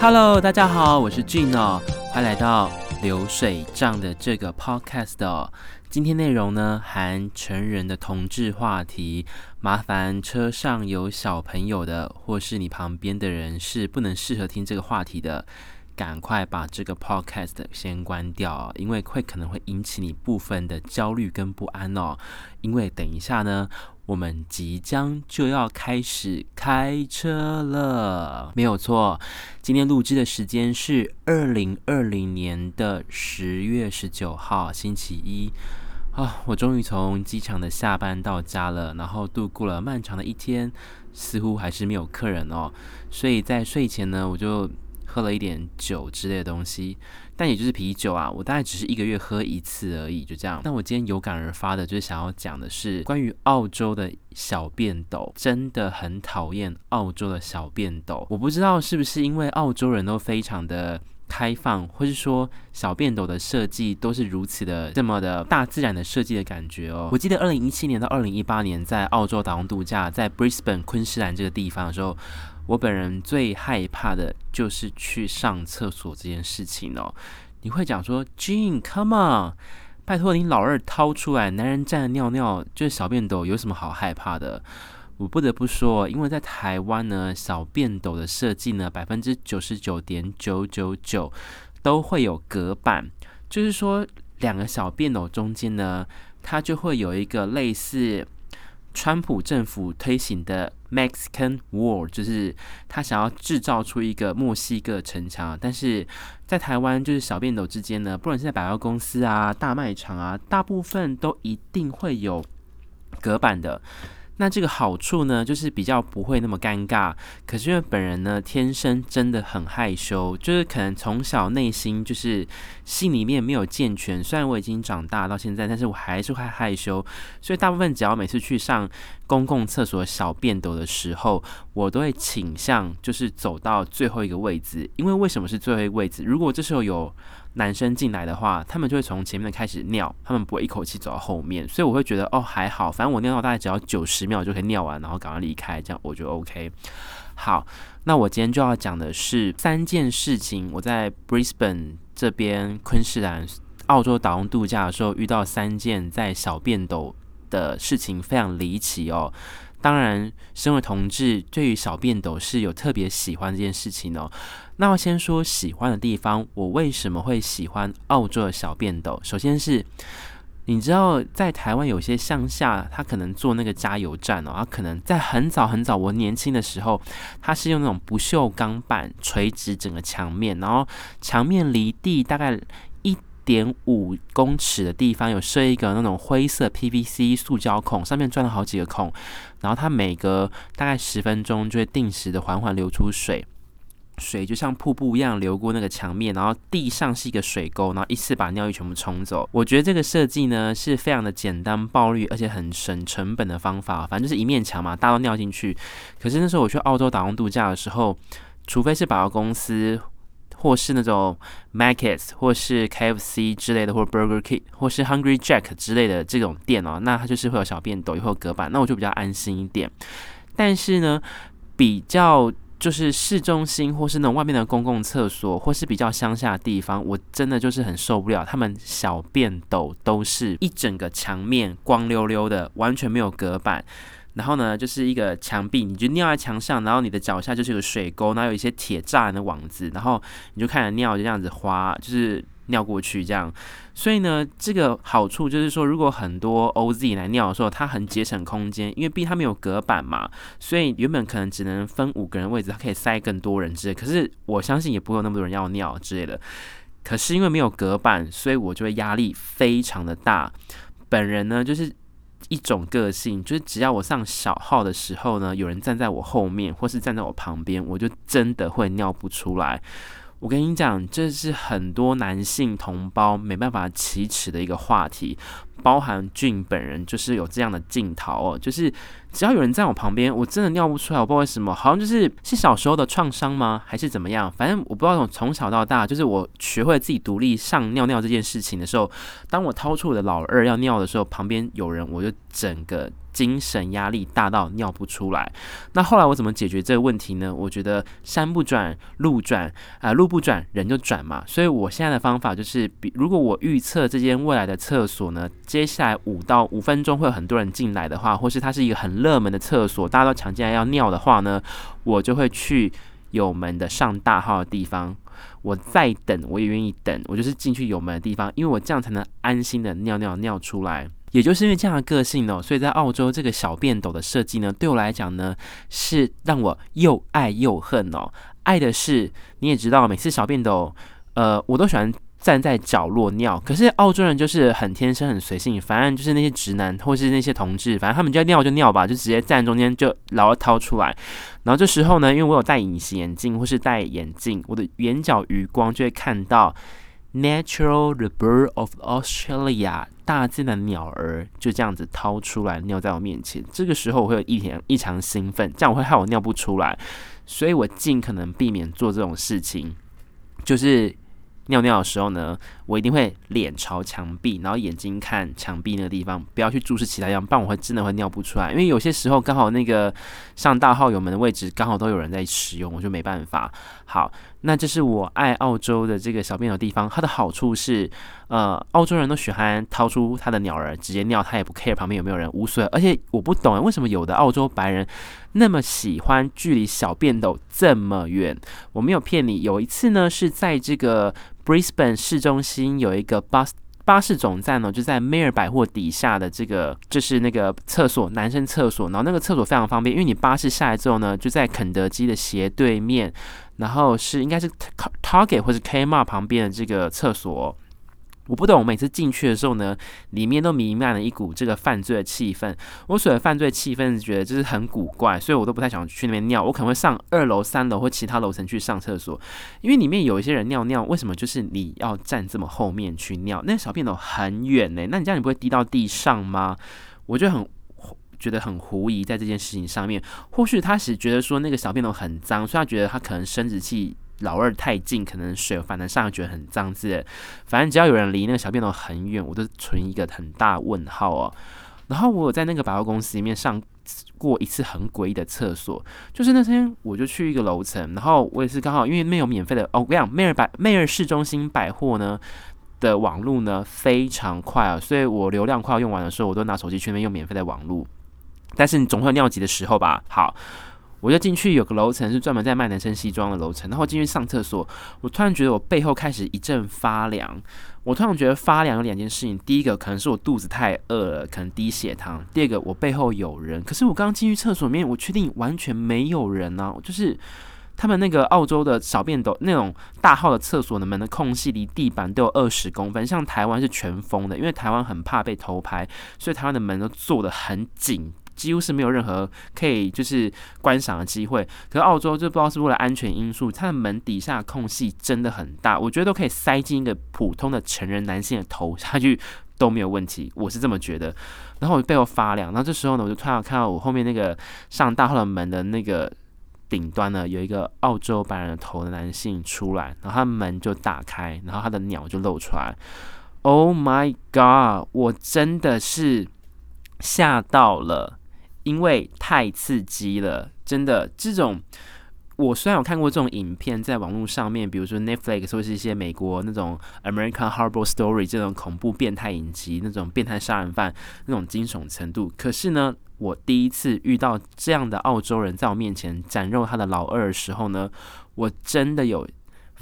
Hello，大家好，我是 Gene 哦，欢迎来到流水账的这个 Podcast 哦。今天内容呢，含成人的同志话题，麻烦车上有小朋友的，或是你旁边的人是不能适合听这个话题的，赶快把这个 Podcast 先关掉，因为会可能会引起你部分的焦虑跟不安哦。因为等一下呢。我们即将就要开始开车了，没有错。今天录制的时间是二零二零年的十月十九号，星期一啊！我终于从机场的下班到家了，然后度过了漫长的一天，似乎还是没有客人哦，所以在睡前呢，我就。喝了一点酒之类的东西，但也就是啤酒啊，我大概只是一个月喝一次而已，就这样。但我今天有感而发的，就是想要讲的是关于澳洲的小便斗，真的很讨厌澳洲的小便斗。我不知道是不是因为澳洲人都非常的开放，或是说小便斗的设计都是如此的这么的大自然的设计的感觉哦。我记得二零一七年到二零一八年在澳洲打工度假，在 Brisbane 昆士兰这个地方的时候。我本人最害怕的就是去上厕所这件事情哦。你会讲说，Jean，come on，拜托你老二掏出来，男人站着尿尿就是小便斗，有什么好害怕的？我不得不说，因为在台湾呢，小便斗的设计呢，百分之九十九点九九九都会有隔板，就是说两个小便斗中间呢，它就会有一个类似。川普政府推行的 Mexican Wall，就是他想要制造出一个墨西哥城墙，但是在台湾，就是小便斗之间呢，不管是在百货公司啊、大卖场啊，大部分都一定会有隔板的。那这个好处呢，就是比较不会那么尴尬。可是因为本人呢，天生真的很害羞，就是可能从小内心就是心里面没有健全。虽然我已经长大到现在，但是我还是会害羞。所以大部分只要每次去上公共厕所小便斗的时候，我都会倾向就是走到最后一个位置。因为为什么是最后一个位置？如果这时候有男生进来的话，他们就会从前面开始尿，他们不会一口气走到后面，所以我会觉得哦还好，反正我尿到大概只要九十秒就可以尿完，然后赶快离开，这样我觉得 OK。好，那我今天就要讲的是三件事情，我在 Brisbane 这边昆士兰澳洲打工度假的时候遇到三件在小便斗的事情，非常离奇哦。当然，身为同志，对于小便斗是有特别喜欢这件事情哦。那我先说喜欢的地方，我为什么会喜欢澳洲的小便斗？首先是，你知道在台湾有些乡下，他可能做那个加油站哦，他可能在很早很早，我年轻的时候，他是用那种不锈钢板垂直整个墙面，然后墙面离地大概。点五公尺的地方有设一个那种灰色 PVC 塑胶孔，上面钻了好几个孔，然后它每隔大概十分钟就会定时的缓缓流出水，水就像瀑布一样流过那个墙面，然后地上是一个水沟，然后一次把尿液全部冲走。我觉得这个设计呢是非常的简单暴力，而且很省成本的方法。反正就是一面墙嘛，大到尿进去。可是那时候我去澳洲打工度假的时候，除非是百货公司。或是那种 Mac's 或是 KFC 之类的，或 Burger King，或是 Hungry Jack 之类的这种店哦，那它就是会有小便斗，也会有隔板，那我就比较安心一点。但是呢，比较就是市中心或是那种外面的公共厕所，或是比较乡下的地方，我真的就是很受不了，他们小便斗都是一整个墙面光溜溜的，完全没有隔板。然后呢，就是一个墙壁，你就尿在墙上，然后你的脚下就是有水沟，然后有一些铁栅栏的网子，然后你就看着尿就这样子滑，就是尿过去这样。所以呢，这个好处就是说，如果很多 OZ 来尿的时候，它很节省空间，因为毕竟它没有隔板嘛，所以原本可能只能分五个人位置，它可以塞更多人之类。可是我相信也不会有那么多人要尿之类的。可是因为没有隔板，所以我就会压力非常的大。本人呢，就是。一种个性，就是只要我上小号的时候呢，有人站在我后面或是站在我旁边，我就真的会尿不出来。我跟你讲，这是很多男性同胞没办法启齿的一个话题。包含俊本人就是有这样的镜头哦，就是只要有人在我旁边，我真的尿不出来，我不知道为什么，好像就是是小时候的创伤吗，还是怎么样？反正我不知道，从从小到大，就是我学会自己独立上尿尿这件事情的时候，当我掏出我的老二要尿的时候，旁边有人，我就整个精神压力大到尿不出来。那后来我怎么解决这个问题呢？我觉得山不转路转啊、路不转人就转嘛。所以我现在的方法就是，比如果我预测这间未来的厕所呢，接下来五到五分钟会有很多人进来的话，或是它是一个很热门的厕所，大家都抢进来要尿的话呢，我就会去有门的上大号的地方。我再等，我也愿意等。我就是进去有门的地方，因为我这样才能安心的尿尿尿出来。也就是因为这样的个性哦，所以在澳洲这个小便斗的设计呢，对我来讲呢，是让我又爱又恨哦。爱的是你也知道，每次小便斗，呃，我都喜欢。站在角落尿，可是澳洲人就是很天生很随性，反正就是那些直男或是那些同志，反正他们就要尿就尿吧，就直接站中间就然后掏出来。然后这时候呢，因为我有戴隐形眼镜或是戴眼镜，我的眼角余光就会看到 natural the bird of Australia 大自然的鸟儿就这样子掏出来尿在我面前。这个时候我会有一点异常兴奋，这样我会害我尿不出来，所以我尽可能避免做这种事情，就是。尿尿的时候呢，我一定会脸朝墙壁，然后眼睛看墙壁那个地方，不要去注视其他地方，不然我会真的会尿不出来。因为有些时候刚好那个上大号油门的位置刚好都有人在使用，我就没办法。好，那这是我爱澳洲的这个小便的地方，它的好处是，呃，澳洲人都喜欢掏出他的鸟儿直接尿，他也不 care 旁边有没有人，无所谓。而且我不懂为什么有的澳洲白人那么喜欢距离小便斗这么远。我没有骗你，有一次呢是在这个。Brisbane 市中心有一个巴士巴士总站呢，就在 Mayer 百货底下的这个，就是那个厕所，男生厕所。然后那个厕所非常方便，因为你巴士下来之后呢，就在肯德基的斜对面，然后是应该是 Target 或者 Kmart 旁边的这个厕所。我不懂，我每次进去的时候呢，里面都弥漫了一股这个犯罪的气氛。我所谓犯罪气氛，是觉得就是很古怪，所以我都不太想去那边尿。我可能会上二楼、三楼或其他楼层去上厕所，因为里面有一些人尿尿，为什么就是你要站这么后面去尿？那小便斗很远呢，那你这样你不会滴到地上吗？我就很觉得很狐疑在这件事情上面。或许他是觉得说那个小便斗很脏，所以他觉得他可能生殖器。老二太近，可能水反正上来觉得很脏之类。反正只要有人离那个小便斗很远，我都存一个很大问号哦。然后我有在那个百货公司里面上过一次很诡异的厕所，就是那天我就去一个楼层，然后我也是刚好因为没有免费的哦，我跟你讲，梅尔百迈尔市中心百货呢的网路呢非常快啊，所以我流量快要用完的时候，我都拿手机去那边用免费的网路。但是你总会有尿急的时候吧？好。我就进去，有个楼层是专门在卖男生西装的楼层，然后进去上厕所，我突然觉得我背后开始一阵发凉。我突然觉得发凉有两件事情，第一个可能是我肚子太饿了，可能低血糖；第二个我背后有人。可是我刚刚进去厕所里面，我确定完全没有人呢、就是他们那个澳洲的小便斗那种大号的厕所的门的空隙离地板都有二十公分，像台湾是全封的，因为台湾很怕被偷拍，所以台湾的门都做得很紧。几乎是没有任何可以就是观赏的机会，可是澳洲就不知道是为了安全因素，它的门底下空隙真的很大，我觉得都可以塞进一个普通的成人男性的头下去都没有问题，我是这么觉得。然后我背后发凉，然后这时候呢，我就突然看到我后面那个上大号的门的那个顶端呢，有一个澳洲白人的头的男性出来，然后他门就打开，然后他的鸟就露出来。Oh my god！我真的是吓到了。因为太刺激了，真的，这种我虽然有看过这种影片在网络上面，比如说 Netflix 或是一些美国那种 American Horror Story 这种恐怖变态影集，那种变态杀人犯那种惊悚程度，可是呢，我第一次遇到这样的澳洲人在我面前展露他的老二的时候呢，我真的有。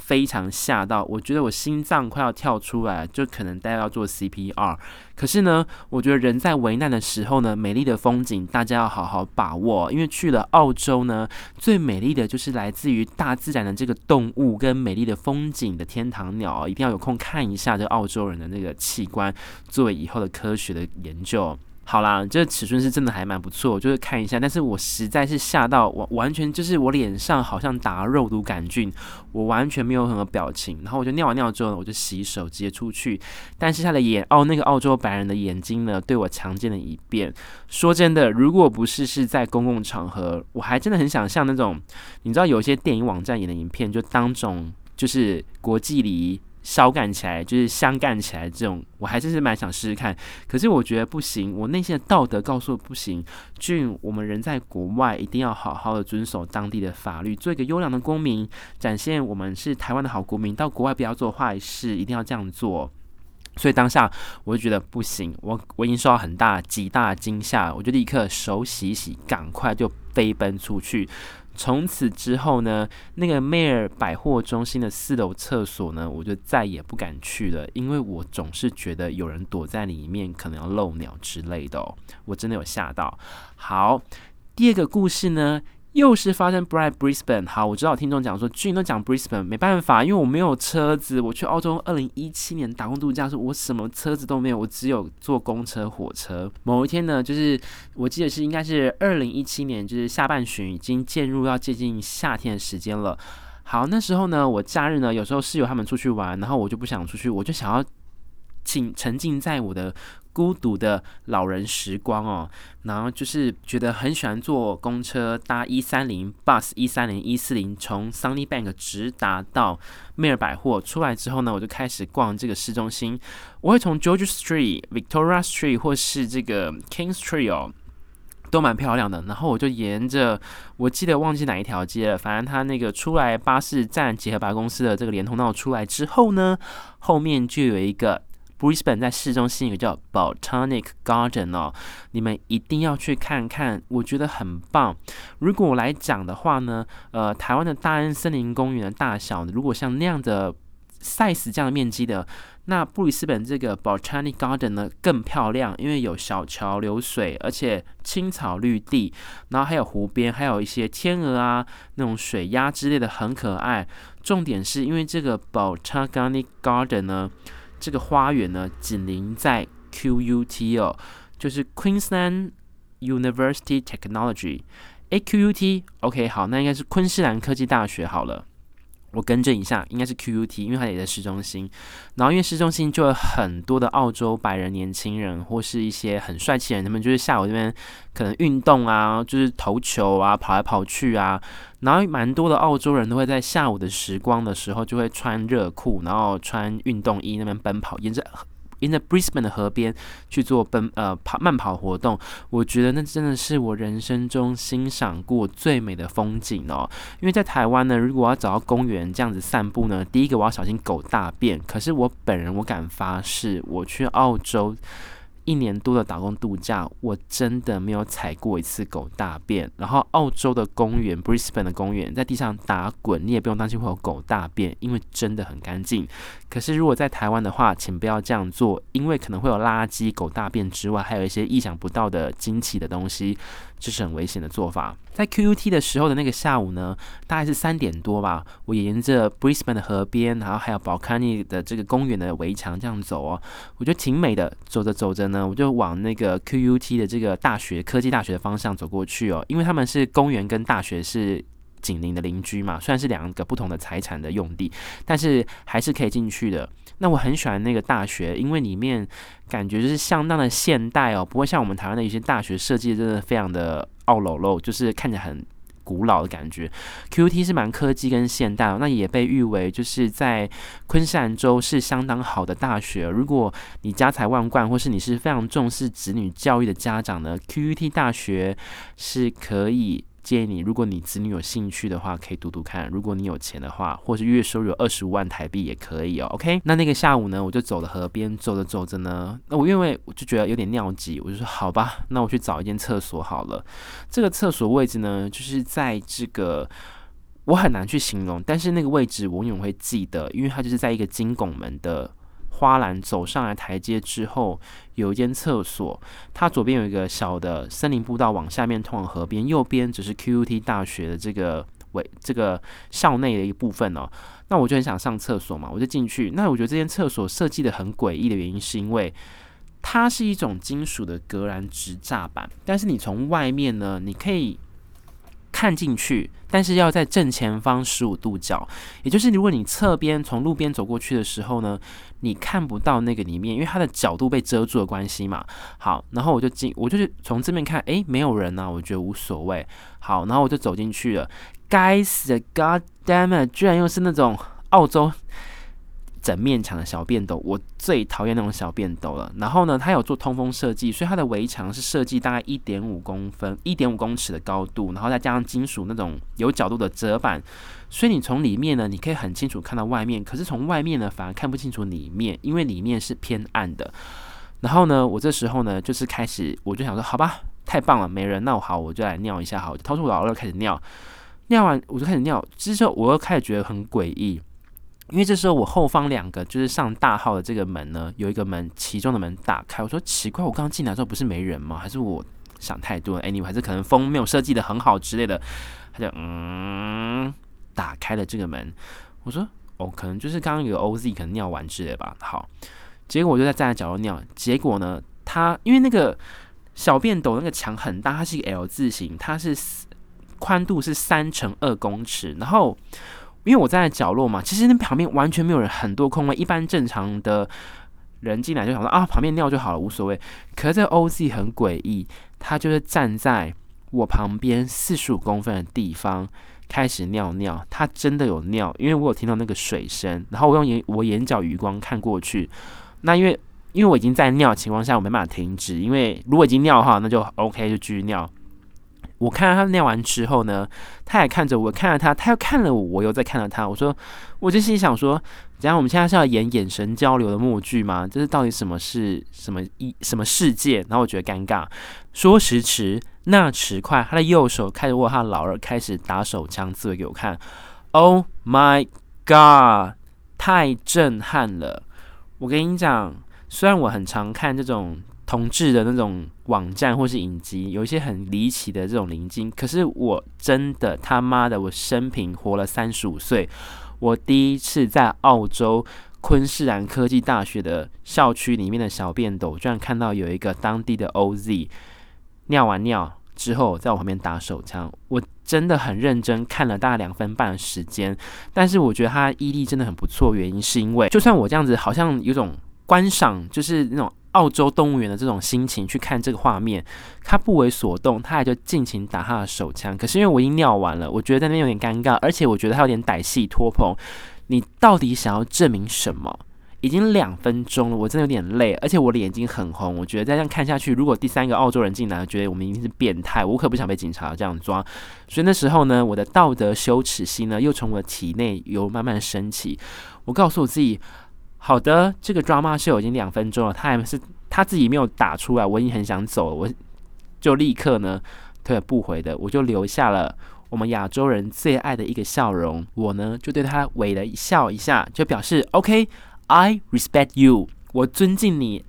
非常吓到，我觉得我心脏快要跳出来，就可能大家要做 CPR。可是呢，我觉得人在危难的时候呢，美丽的风景大家要好好把握，因为去了澳洲呢，最美丽的就是来自于大自然的这个动物跟美丽的风景的天堂鸟，一定要有空看一下这澳洲人的那个器官，作为以后的科学的研究。好啦，这尺寸是真的还蛮不错，就是看一下。但是我实在是吓到我，完全就是我脸上好像打了肉毒杆菌，我完全没有任何表情。然后我就尿完尿之后呢，我就洗手直接出去。但是他的眼，哦，那个澳洲白人的眼睛呢，对我强奸了一遍。说真的，如果不是是在公共场合，我还真的很想像那种，你知道有些电影网站演的影片，就当种就是国际礼仪。烧干起来，就是香干起来这种，我还真是蛮想试试看。可是我觉得不行，我内心的道德告诉我不行。俊，我们人在国外一定要好好的遵守当地的法律，做一个优良的公民，展现我们是台湾的好国民。到国外不要做坏事，一定要这样做。所以当下我就觉得不行，我我已经受到很大极大惊吓，我就立刻手洗洗，赶快就飞奔出去。从此之后呢，那个迈尔百货中心的四楼厕所呢，我就再也不敢去了，因为我总是觉得有人躲在里面，可能要漏鸟之类的哦。我真的有吓到。好，第二个故事呢，又是发生 Bright Brisbane。好，我知道听众讲说，俊都讲 Brisbane，没办法，因为我没有车子。我去澳洲二零一七年打工度假的时，我什么车子都没有，我只有坐公车、火车。某一天呢，就是我记得是应该是二零一七年，就是下半旬，已经进入要接近夏天的时间了。好，那时候呢，我假日呢，有时候室友他们出去玩，然后我就不想出去，我就想要请沉浸在我的。孤独的老人时光哦，然后就是觉得很喜欢坐公车搭一三零 bus 一三零一四零从 Sunnybank 直达到 m a y e r 百货。出来之后呢，我就开始逛这个市中心。我会从 George Street、Victoria Street 或是这个 King Street 哦，都蛮漂亮的。然后我就沿着，我记得忘记哪一条街了，反正它那个出来巴士站结合百货公司的这个连通道出来之后呢，后面就有一个。Brisbane 在市中心有个叫 Botanic Garden 哦，你们一定要去看看，我觉得很棒。如果我来讲的话呢，呃，台湾的大安森林公园的大小，如果像那样的 size 这样的面积的，那布里斯本这个 Botanic Garden 呢更漂亮，因为有小桥流水，而且青草绿地，然后还有湖边，还有一些天鹅啊，那种水鸭之类的，很可爱。重点是因为这个 Botanic Garden 呢。这个花园呢，紧邻在 QUT 哦，就是 Queensland University Technology，A Q U T，OK，好，那应该是昆士兰科技大学好了。我更正一下，应该是 QUT，因为它也在市中心。然后因为市中心就有很多的澳洲白人年轻人，或是一些很帅气的人，他们就是下午这边可能运动啊，就是投球啊，跑来跑去啊。然后蛮多的澳洲人都会在下午的时光的时候，就会穿热裤，然后穿运动衣那边奔跑，沿着。沿着 Brisbane 的河边去做奔呃跑慢跑活动，我觉得那真的是我人生中欣赏过最美的风景哦。因为在台湾呢，如果我要找到公园这样子散步呢，第一个我要小心狗大便。可是我本人我敢发誓，我去澳洲。一年多的打工度假，我真的没有踩过一次狗大便。然后澳洲的公园，Brisbane 的公园，在地上打滚，你也不用担心会有狗大便，因为真的很干净。可是如果在台湾的话，请不要这样做，因为可能会有垃圾、狗大便之外，还有一些意想不到的惊奇的东西。这是很危险的做法。在 QUT 的时候的那个下午呢，大概是三点多吧，我沿着 Brisbane 的河边，然后还有 Balcony 的这个公园的围墙这样走哦，我觉得挺美的。走着走着呢，我就往那个 QUT 的这个大学科技大学的方向走过去哦，因为他们是公园跟大学是紧邻的邻居嘛，虽然是两个不同的财产的用地，但是还是可以进去的。那我很喜欢那个大学，因为里面感觉就是相当的现代哦，不会像我们台湾的一些大学设计真的非常的奥楼楼，就是看起来很古老的感觉。，QT 是蛮科技跟现代，那也被誉为就是在昆士兰州是相当好的大学。如果你家财万贯，或是你是非常重视子女教育的家长呢，QUT 大学是可以。建议你，如果你子女有兴趣的话，可以读读看。如果你有钱的话，或是月收入有二十五万台币也可以哦。OK，那那个下午呢，我就走了河边，走着走着呢，那我因为我就觉得有点尿急，我就说好吧，那我去找一间厕所好了。这个厕所位置呢，就是在这个我很难去形容，但是那个位置我永远会记得，因为它就是在一个金拱门的。花篮走上来台阶之后，有一间厕所。它左边有一个小的森林步道，往下面通往河边。右边只是 QUT 大学的这个为这个校内的一部分哦。那我就很想上厕所嘛，我就进去。那我觉得这间厕所设计的很诡异的原因，是因为它是一种金属的隔栏直栅板，但是你从外面呢，你可以。看进去，但是要在正前方十五度角，也就是如果你侧边从路边走过去的时候呢，你看不到那个里面，因为它的角度被遮住的关系嘛。好，然后我就进，我就是从这边看，诶，没有人啊，我觉得无所谓。好，然后我就走进去了。该死的，God damn 居然又是那种澳洲。整面墙的小便斗，我最讨厌那种小便斗了。然后呢，它有做通风设计，所以它的围墙是设计大概一点五公分、一点五公尺的高度，然后再加上金属那种有角度的折板，所以你从里面呢，你可以很清楚看到外面。可是从外面呢，反而看不清楚里面，因为里面是偏暗的。然后呢，我这时候呢，就是开始，我就想说，好吧，太棒了，没人，那我好，我就来尿一下，好，我就掏出我老二开始尿。尿完我就开始尿，之后我又开始觉得很诡异。因为这时候我后方两个就是上大号的这个门呢，有一个门，其中的门打开。我说奇怪，我刚刚进来的时候不是没人吗？还是我想太多了？Anyway，还是可能风没有设计得很好之类的。他就嗯，打开了这个门。我说哦，可能就是刚刚有 OZ 可能尿完之类吧。好，结果我就在站在角落尿。结果呢，他因为那个小便斗那个墙很大，它是一个 L 字形，它是宽度是三乘二公尺，然后。因为我站在角落嘛，其实那旁边完全没有人，很多空位。一般正常的人进来就想说啊，旁边尿就好了，无所谓。可是这 OZ 很诡异，他就是站在我旁边四十五公分的地方开始尿尿。他真的有尿，因为我有听到那个水声。然后我用眼我眼角余光看过去，那因为因为我已经在尿的情况下，我没办法停止。因为如果已经尿的话，那就 OK，就继续尿。我看到他念完之后呢，他也看着我，看了他，他又看了我，我又在看了他。我说，我就心想说，怎样？我们现在是要演眼神交流的默剧吗？这是到底什么是什么一什么世界？然后我觉得尴尬。说时迟，那时快，他的右手开始握他的老二，开始打手枪自慰给我看。Oh my god！太震撼了。我跟你讲，虽然我很常看这种。同志的那种网站或是影集，有一些很离奇的这种灵经。可是我真的他妈的，我生平活了三十五岁，我第一次在澳洲昆士兰科技大学的校区里面的小便斗，居然看到有一个当地的 OZ 尿完尿之后，在我旁边打手枪。我真的很认真看了大概两分半的时间，但是我觉得他毅力真的很不错。原因是因为，就算我这样子，好像有种观赏，就是那种。澳洲动物园的这种心情去看这个画面，他不为所动，他也就尽情打他的手枪。可是因为我已经尿完了，我觉得在那边有点尴尬，而且我觉得他有点歹戏拖棚。你到底想要证明什么？已经两分钟了，我真的有点累，而且我的眼睛很红。我觉得再这样看下去，如果第三个澳洲人进来，觉得我们一定是变态，我可不想被警察这样抓。所以那时候呢，我的道德羞耻心呢，又从我的体内又慢慢升起。我告诉我自己。好的，这个 drama show 已经两分钟了，他还是他自己没有打出来，我已经很想走了，我就立刻呢退而不回的，我就留下了我们亚洲人最爱的一个笑容，我呢就对他微了一笑一下，就表示 OK，I respect you，我尊敬你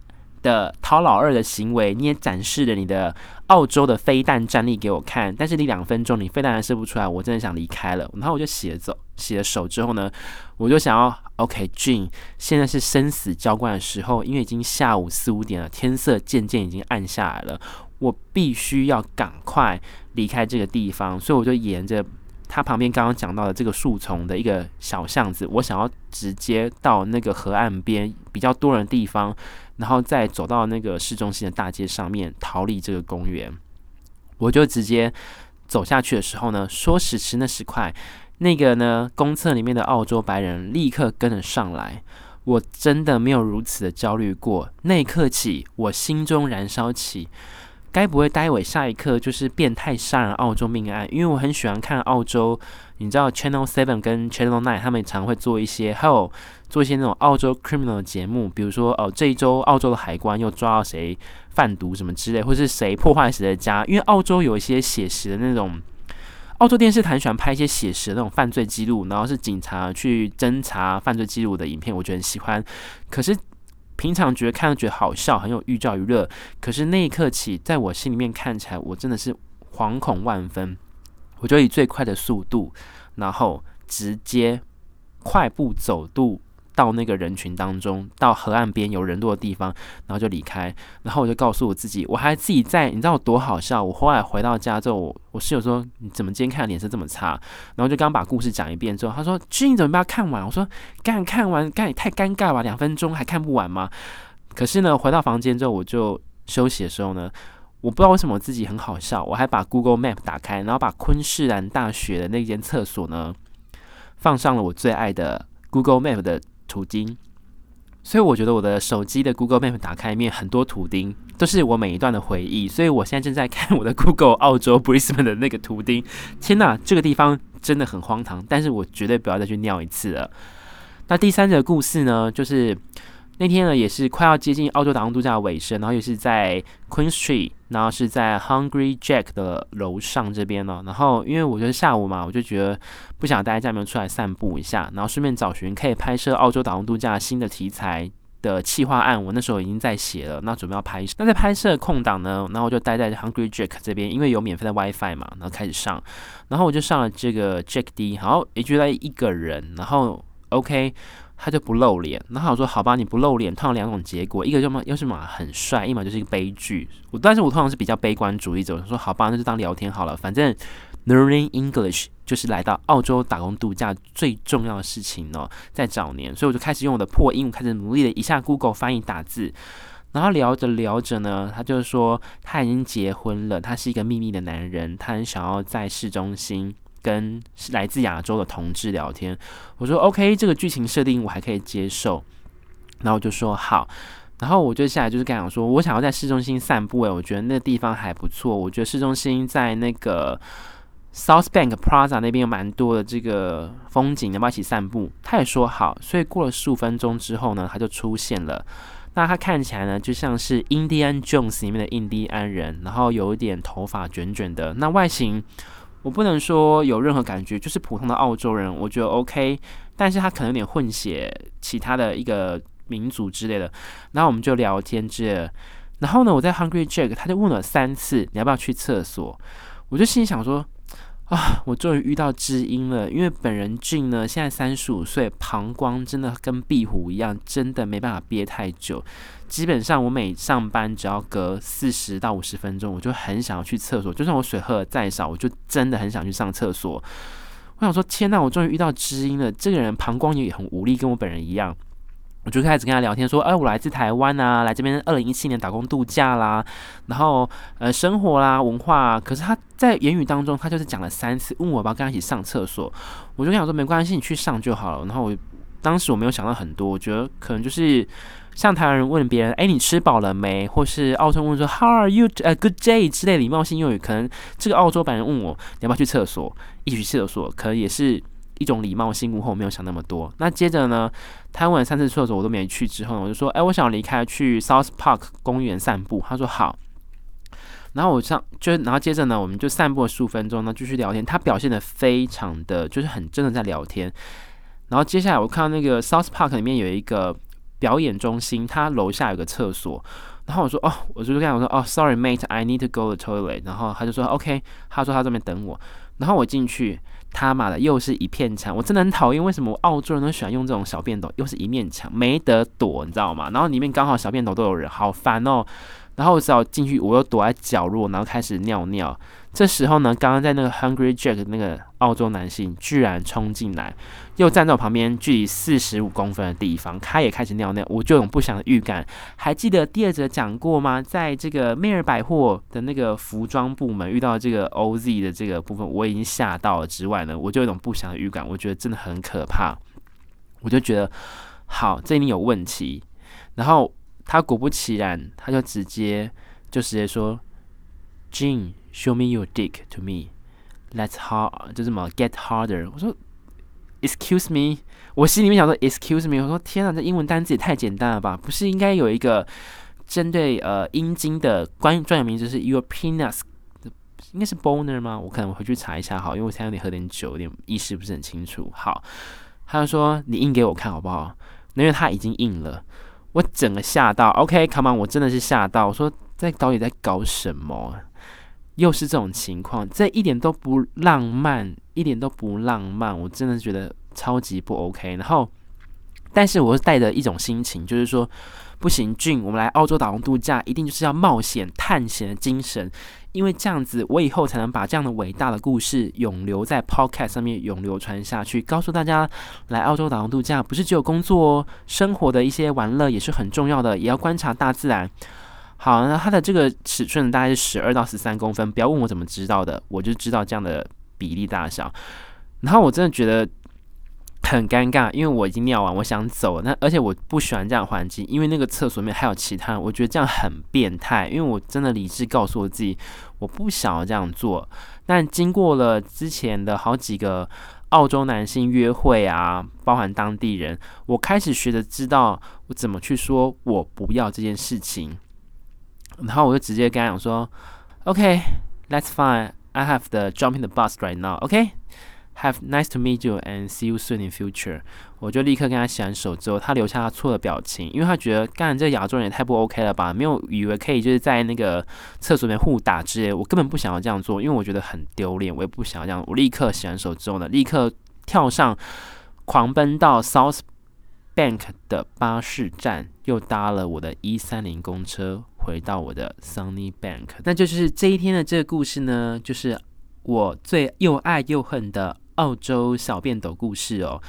的讨老二的行为，你也展示了你的澳洲的飞弹战力给我看，但是你两分钟你飞弹还射不出来，我真的想离开了，然后我就洗了走，洗了手之后呢，我就想要。OK，Gene，现在是生死交关的时候，因为已经下午四五点了，天色渐渐已经暗下来了，我必须要赶快离开这个地方，所以我就沿着他旁边刚刚讲到的这个树丛的一个小巷子，我想要直接到那个河岸边比较多人的地方，然后再走到那个市中心的大街上面逃离这个公园。我就直接走下去的时候呢，说时迟那时快。那个呢，公厕里面的澳洲白人立刻跟了上来。我真的没有如此的焦虑过。那一刻起，我心中燃烧起，该不会待会下一刻就是变态杀人澳洲命案？因为我很喜欢看澳洲，你知道 Channel Seven 跟 Channel Nine 他们常会做一些，还有做一些那种澳洲 criminal 的节目，比如说哦，这一周澳洲的海关又抓到谁贩毒什么之类，或是谁破坏谁的家。因为澳洲有一些写实的那种。澳洲电视台喜欢拍一些写实的那种犯罪记录，然后是警察去侦查犯罪记录的影片，我觉得很喜欢。可是平常觉得看着觉得好笑，很有寓教于乐。可是那一刻起，在我心里面看起来，我真的是惶恐万分。我就以最快的速度，然后直接快步走度。到那个人群当中，到河岸边有人多的地方，然后就离开。然后我就告诉我自己，我还自己在，你知道我多好笑？我后来回到家之后，我，我室友说：“你怎么今天看脸色这么差？”然后就刚把故事讲一遍之后，他说：“君，你怎么不要看完？”我说：“刚看完，刚也太尴尬吧？两分钟还看不完吗？”可是呢，回到房间之后，我就休息的时候呢，我不知道为什么我自己很好笑，我还把 Google Map 打开，然后把昆士兰大学的那间厕所呢放上了我最爱的 Google Map 的。途钉，所以我觉得我的手机的 Google Map 打开面很多图钉都是我每一段的回忆，所以我现在正在看我的 Google 澳洲 Brisbane 的那个图钉。天哪，这个地方真的很荒唐，但是我绝对不要再去尿一次了。那第三个故事呢，就是。那天呢，也是快要接近澳洲打工度假的尾声，然后也是在 Queen Street，然后是在 Hungry Jack 的楼上这边呢。然后因为我觉得下午嘛，我就觉得不想待在家里面，出来散步一下，然后顺便找寻可以拍摄澳洲打工度假新的题材的企划案。我那时候已经在写了，那准备要拍摄。那在拍摄空档呢，然后我就待在 Hungry Jack 这边，因为有免费的 WiFi 嘛，然后开始上。然后我就上了这个 Jack D，然后也就在一个人，然后 OK。他就不露脸，然后我说好吧，你不露脸，通常两种结果，一个就嘛，要是嘛很帅，一嘛就是一个悲剧。我但是我通常是比较悲观主义者，我说好吧，那就当聊天好了，反正 learning English 就是来到澳洲打工度假最重要的事情哦，在早年，所以我就开始用我的破英文开始努力的一下 Google 翻译打字，然后聊着聊着呢，他就说他已经结婚了，他是一个秘密的男人，他很想要在市中心。跟来自亚洲的同志聊天，我说 OK，这个剧情设定我还可以接受，然后我就说好，然后我就下来就是跟他说，我想要在市中心散步，诶，我觉得那地方还不错，我觉得市中心在那个 South Bank Plaza 那边有蛮多的这个风景，要不要一起散步？他也说好，所以过了十五分钟之后呢，他就出现了，那他看起来呢就像是印第安 Jones 里面的印第安人，然后有一点头发卷卷的，那外形。我不能说有任何感觉，就是普通的澳洲人，我觉得 OK。但是他可能有点混血，其他的一个民族之类的。然后我们就聊天之类的。然后呢，我在 Hungry Jack，他就问了三次，你要不要去厕所？我就心里想说。啊，我终于遇到知音了！因为本人俊呢，现在三十五岁，膀胱真的跟壁虎一样，真的没办法憋太久。基本上我每上班只要隔四十到五十分钟，我就很想要去厕所。就算我水喝的再少，我就真的很想去上厕所。我想说，天呐，我终于遇到知音了！这个人膀胱也很无力，跟我本人一样。我就开始跟他聊天，说：“哎，我来自台湾啊，来这边二零一七年打工度假啦，然后呃，生活啦，文化。”可是他在言语当中，他就是讲了三次，问我要不要跟他一起上厕所。我就跟他说：“没关系，你去上就好了。”然后我当时我没有想到很多，我觉得可能就是像台湾人问别人：“哎，你吃饱了没？”或是澳洲问说：“How are you？” 呃，Good day 之类礼貌性用语。可能这个澳洲版人问我：“你要不要去厕所？”一起去厕所，可能也是。一种礼貌性问候，没有想那么多。那接着呢，他问了三次厕所，我都没去。之后呢，我就说：“哎，我想离开，去 South Park 公园散步。”他说：“好。”然后我上就，然后接着呢，我们就散步了十五分钟呢，继续聊天。他表现得非常的，就是很真的在聊天。然后接下来我看到那个 South Park 里面有一个表演中心，他楼下有个厕所。然后我说：“哦，我就跟他说：‘哦，Sorry, mate, I need to go to the toilet。’然后他就说：‘OK。’他说他这边等我。然后我进去。”他妈的，又是一片墙，我真的很讨厌。为什么澳洲人都喜欢用这种小便斗？又是一面墙，没得躲，你知道吗？然后里面刚好小便斗都有人，好烦哦。然后我只好进去，我又躲在角落，然后开始尿尿。这时候呢，刚刚在那个 Hungry Jack 那个澳洲男性居然冲进来，又站在我旁边，距离四十五公分的地方，他也开始尿尿。我就有种不祥的预感。还记得第二则讲过吗？在这个梅尔百货的那个服装部门遇到这个 OZ 的这个部分，我已经吓到了。之外呢，我就有种不祥的预感，我觉得真的很可怕。我就觉得好，这里有问题。然后他果不其然，他就直接就直接说，Jean。” Show me your dick to me. Let's hard，就这么 get harder。我说，Excuse me。我心里面想说，Excuse me。我说，天啊，这英文单词也太简单了吧？不是应该有一个针对呃阴茎的关专有名词是 your penis，应该是 boner 吗？我可能回去查一下好，因为我现在有点喝点酒，有点意识不是很清楚。好，他就说你硬给我看好不好？因为他已经硬了，我整个吓到。OK，come on，我真的是吓到。我说，在到底在搞什么？又是这种情况，这一点都不浪漫，一点都不浪漫，我真的觉得超级不 OK。然后，但是我是带着一种心情，就是说，不行，俊，我们来澳洲打工度假，一定就是要冒险探险的精神，因为这样子，我以后才能把这样的伟大的故事永留在 Podcast 上面，永流传下去，告诉大家，来澳洲打工度假不是只有工作哦，生活的一些玩乐也是很重要的，也要观察大自然。好，那它的这个尺寸大概是十二到十三公分，不要问我怎么知道的，我就知道这样的比例大小。然后我真的觉得很尴尬，因为我已经尿完，我想走。那而且我不喜欢这样环境，因为那个厕所里面还有其他人，我觉得这样很变态。因为我真的理智告诉我自己，我不想要这样做。但经过了之前的好几个澳洲男性约会啊，包含当地人，我开始学着知道我怎么去说我不要这件事情。然后我就直接跟他讲说：“OK，that's fine. I have to jump in the bus right now. OK。” Have nice to meet you and see you soon in future。我就立刻跟他洗完手之后，他留下他错的表情，因为他觉得干这亚洲人也太不 OK 了吧？没有以为可以就是在那个厕所里面互打之类，我根本不想要这样做，因为我觉得很丢脸，我也不想要这样。我立刻洗完手之后呢，立刻跳上狂奔到 South Bank 的巴士站，又搭了我的一三零公车回到我的 Sunny Bank。那就是这一天的这个故事呢，就是我最又爱又恨的。澳洲小便斗故事哦，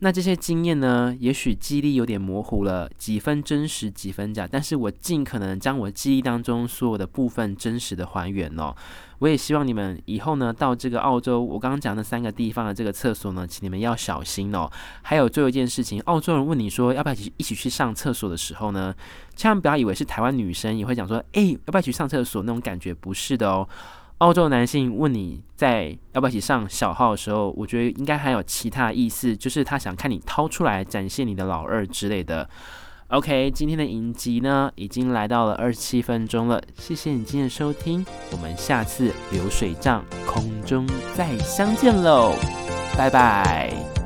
那这些经验呢，也许记忆力有点模糊了，几分真实几分假，但是我尽可能将我记忆当中所有的部分真实的还原哦。我也希望你们以后呢，到这个澳洲，我刚刚讲的三个地方的这个厕所呢，请你们要小心哦。还有最后一件事情，澳洲人问你说要不要一起一起去上厕所的时候呢，千万不要以为是台湾女生也会讲说，诶，要不要一起上厕所那种感觉，不是的哦。澳洲男性问你在要不要一起上小号的时候，我觉得应该还有其他意思，就是他想看你掏出来展现你的老二之类的。OK，今天的影集呢已经来到了二十七分钟了，谢谢你今天的收听，我们下次流水账空中再相见喽，拜拜。